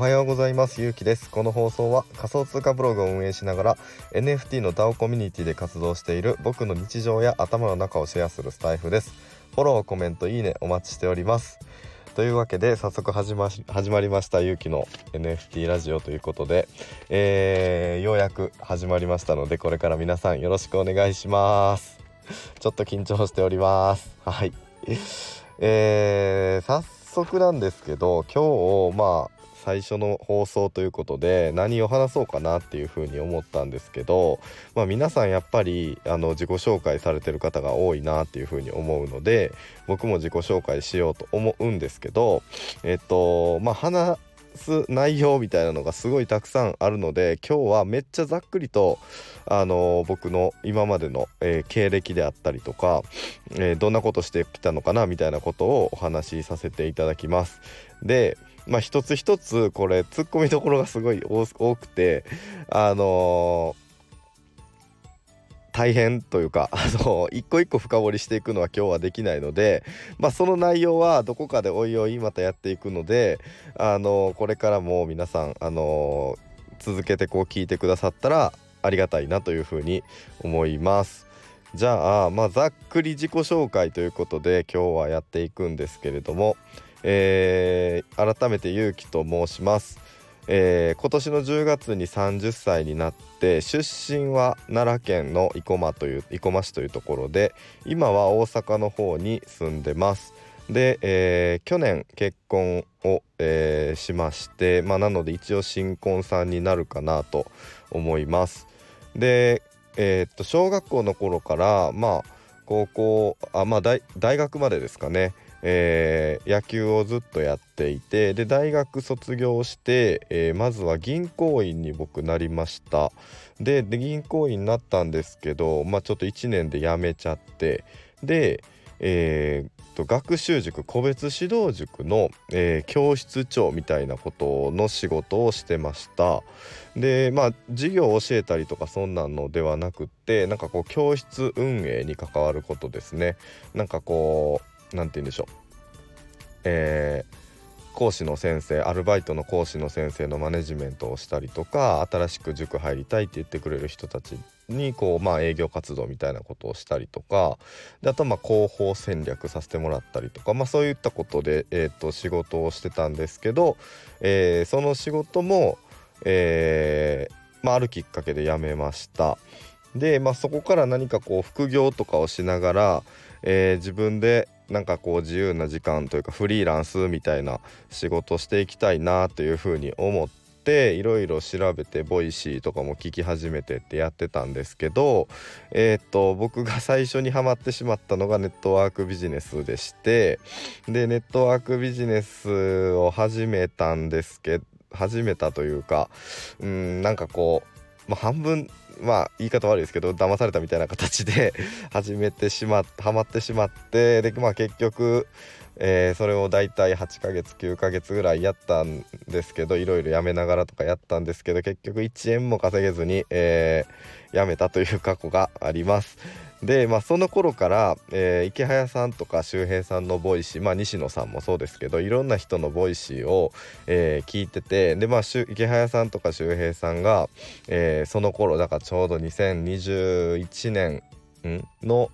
おはようございます。ゆうきです。この放送は仮想通貨ブログを運営しながら NFT の DAO コミュニティで活動している僕の日常や頭の中をシェアするスタイフです。フォローコメントいいねお待ちしております。というわけで早速始ま始まりましたゆうきの NFT ラジオということで、えー、ようやく始まりましたのでこれから皆さんよろしくお願いします。ちょっと緊張しております。はい。えー、早速なんですけど今日まあ最初の放送ということで何を話そうかなっていうふうに思ったんですけど、まあ、皆さんやっぱりあの自己紹介されてる方が多いなっていうふうに思うので僕も自己紹介しようと思うんですけどえっとまあ話す内容みたいなのがすごいたくさんあるので今日はめっちゃざっくりとあの僕の今までの、えー、経歴であったりとか、えー、どんなことしてきたのかなみたいなことをお話しさせていただきます。でまあ一つ一つこれツッコミどころがすごい多くてあのー大変というか あの一個一個深掘りしていくのは今日はできないので、まあ、その内容はどこかでおいおいまたやっていくのであのこれからも皆さんあの続けてこう聞いてくださったらありがたいなというふうに思います。じゃあ、まあ、ざっくり自己紹介ということで今日はやっていくんですけれども、えー、改めてゆうきと申します。えー、今年の10月に30歳になって出身は奈良県の生駒という生駒市というところで今は大阪の方に住んでます。で、えー、去年結婚を、えー、しまして、まあ、なので一応新婚さんになるかなと思います。で、えー、っと小学校の頃からまあ高校あまあ大学までですかねえー、野球をずっとやっていてで大学卒業して、えー、まずは銀行員に僕なりました。で銀行員になったんですけど、まあ、ちょっと1年で辞めちゃってで、えー、と学習塾個別指導塾の、えー、教室長みたいなことの仕事をしてました。でまあ授業を教えたりとかそんなのではなくってなんかこう教室運営に関わることですね。なんかこう何て言うんでしょうえー講師の先生アルバイトの講師の先生のマネジメントをしたりとか新しく塾入りたいって言ってくれる人たちにこうまあ営業活動みたいなことをしたりとかであとまあ広報戦略させてもらったりとかまあそういったことで、えー、と仕事をしてたんですけど、えー、その仕事も、えーまあ、あるきっかけで辞めました。で、まあ、そこから何かこう副業とかをしながら、えー、自分でなんかこう自由な時間というかフリーランスみたいな仕事していきたいなというふうに思っていろいろ調べて Voicy とかも聞き始めてってやってたんですけどえー、っと僕が最初にハマってしまったのがネットワークビジネスでしてでネットワークビジネスを始めたんですけど始めたというかうんなんかこう、まあ、半分まあ言い方悪いですけど騙されたみたいな形で 始めてしまってハマってしまってでまあ結局、えー、それを大体8ヶ月9ヶ月ぐらいやったんですけどいろいろやめながらとかやったんですけど結局1円も稼げずに、えー、やめたという過去があります。で、まあ、その頃から、えー、イケハヤさんとか周平さんの Voicy、まあ、西野さんもそうですけどいろんな人の Voicy を、えー、聞いててで、まあ、イケハヤさんとか周平さんが、えー、その頃だからちょうど2021年の、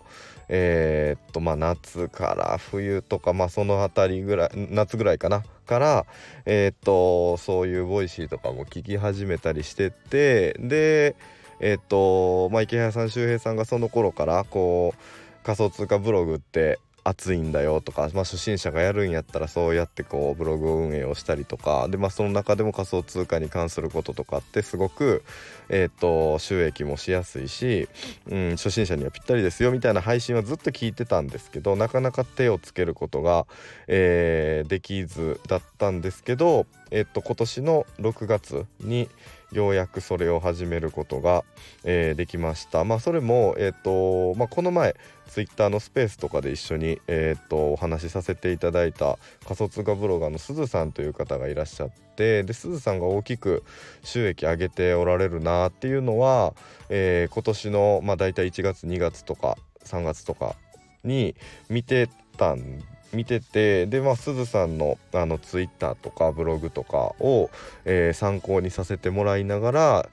えー、っとまあ夏から冬とかまあその辺りぐらい夏ぐらいかなからえー、っとそういう Voicy とかも聞き始めたりしててでえっ、とまあイケハヤさん周平さんがその頃からこう仮想通貨ブログって熱いんだよとか、まあ、初心者がやるんやったらそうやってこうブログ運営をしたりとかで、まあ、その中でも仮想通貨に関することとかってすごく、えーと、収益もしやすいし、うん、初心者にはぴったりですよみたいな配信はずっと聞いてたんですけどなかなか手をつけることが、えー、できずだったんですけど、えーと今年の6月に、ようやくそれを始めることが、えー、できました。まあ、それも、えーとまあ、この前ツイッターのスペースとかで一緒に、えーと、お話しさせていただいた仮想通貨ブロガーのすずさんという方がいらっしゃってすずさんが大きく収益上げておられるなっていうのは、えー、今年の、まあ、大体1月2月とか3月とかに見てたん見ててでまあすずさんのあのツイッターとかブログとかを、えー、参考にさせてもらいながら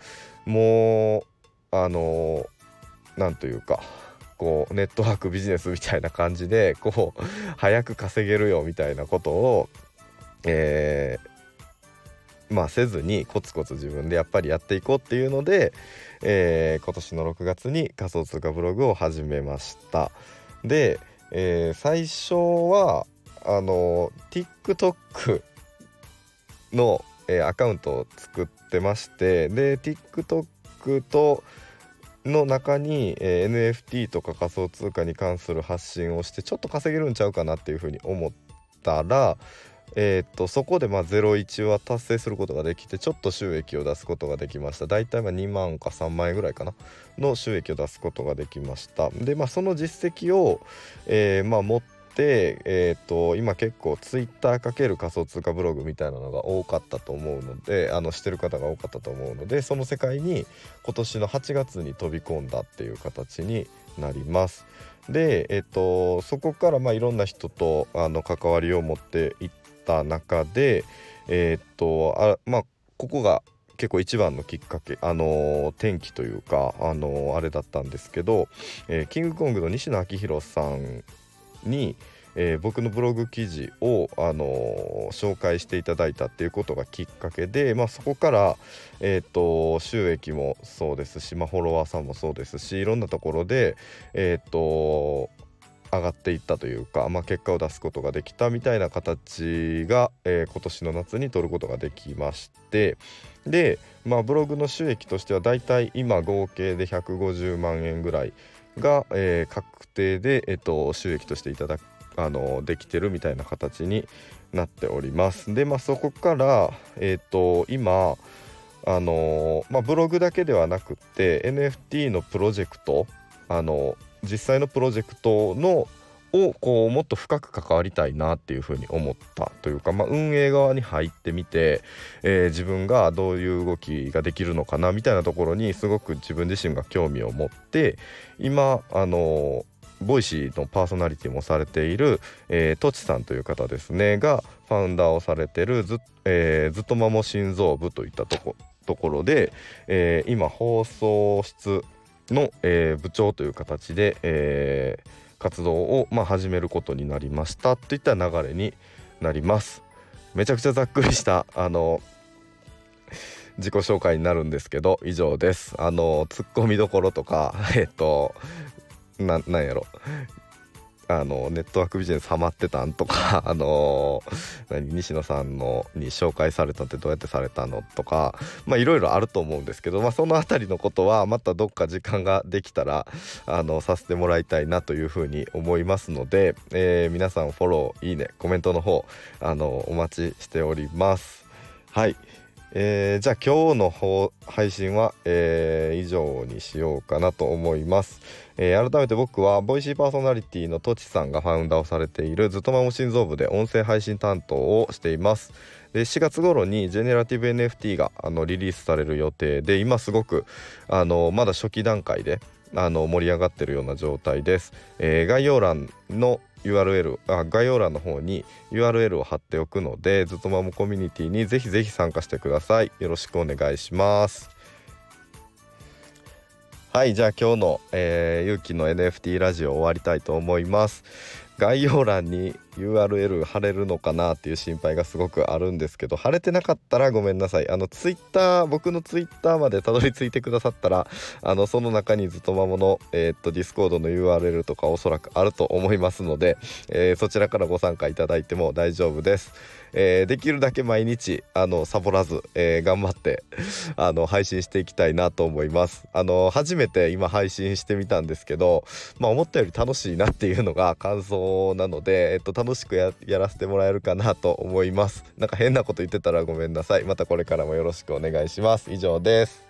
もうあの何というかこうネットワークビジネスみたいな感じでこう早く稼げるよみたいなことを、えー、まあせずにコツコツ自分でやっぱりやっていこうっていうので、えー、今年の6月に仮想通貨ブログを始めました。で、えー、最初はあの TikTok の、えー、アカウントを作ってましてで TikTok との中に、えー、NFT とか仮想通貨に関する発信をしてちょっと稼げるんちゃうかなっていうふうに思ったら、えー、そこでまあ01は達成することができてちょっと収益を出すことができました。大体まあ2万か3万円ぐらいかな。の収益を出すことができました。でまあその実績を、えー、まあ持って、えー、今結構ツイッターかける仮想通貨ブログみたいなのが多かったと思うのであのしてる方が多かったと思うのでその世界に今年の8月に飛び込んだっていう形になります。で、えー、そこからまあいろんな人とあの関わりを持っていってた中でえっ、とあまあここが結構一番のきっかけあのー、転機というかあのー、あれだったんですけど、えー、キングコングの西野昭弘さんに、え、僕のブログ記事を、あの、紹介していただいたっていうことがきっかけで、まあ、そこから、えーと、収益もそうですし、まあ、フォロワーさんもそうですしいろんなところで、えーと、上がっていったというか、まあ、結果を出すことができたみたいな形が、えー、今年の夏に取ることができましてで、まあ、ブログの収益としてはだいたい今合計で150万円ぐらいが、えー、確定で、えーと、収益としていただくあのできてるみたいな形になっております。でまあそこから、えーと、今あのまあ、ブログだけではなくて NFT のプロジェクトあの実際のプロジェクトのをこうもっと深く関わりたいなっていうふうに思ったというか、まあ、運営側に入ってみて、えー、自分がどういう動きができるのかなみたいなところにすごく自分自身が興味を持って今あの Voicy のパーソナリティもされている、えー、とちさんという方ですねがファウンダーをされてるず,、えー、ずっとまも新聞部といったとこところで、えー、今放送室の、えー、部長という形で、えー、活動を、まあ、始めることになりましたといった流れになります。めちゃくちゃざっくりしたあの自己紹介になるんですけど以上です。あのツッコミどころとかえっとなんやろ。あのネットワークビジネスハマってたんとか あの何西野さんのに紹介されたってどうやってされたのとかまあいろいろあると思うんですけど、まあ、その辺りのことはまたどっか時間ができたらあのさせてもらいたいなというふうに思いますので、えー、皆さんフォローいいねコメントの方あのお待ちしております。はいえー、じゃあ今日の方配信は、えー、以上にしようかなと思います、えー、改めて僕はボイシーパーソナリティのとちさんがファウンダーをされているずっとまも心臓部で音声配信担当をしています。で4月頃にジェネラティブ NFT があのリリースされる予定で今すごくあのまだ初期段階であの盛り上がってるような状態です、え概要欄の URL あ概要欄の方に URL を貼っておくのでずっとまもコミュニティにぜひぜひ参加してください。よろしくお願いします。はいじゃあ今日の、えー、ゆうきの NFT ラジオ終わりたいと思います。概要欄に URL 貼れるのかなっていう心配がすごくあるんですけど貼れてなかったらごめんなさい。あのツイッター僕のツイッターまでたどり着いてくださったらあのその中にずっとまものえー、っとディスコードの URL とかおそらくあると思いますので、えー、そちらからご参加いただいても大丈夫です。えー、できるだけ毎日あのサボらず、えー、頑張ってあの配信していきたいなと思います。あの初めて今配信してみたんですけどまあ思ったより楽しいなっていうのが 感想なので、えっと、楽しくやらせてもらえるかなと思います。なんか変なこと言ってたらごめんなさい。またこれからもよろしくお願いします。以上です。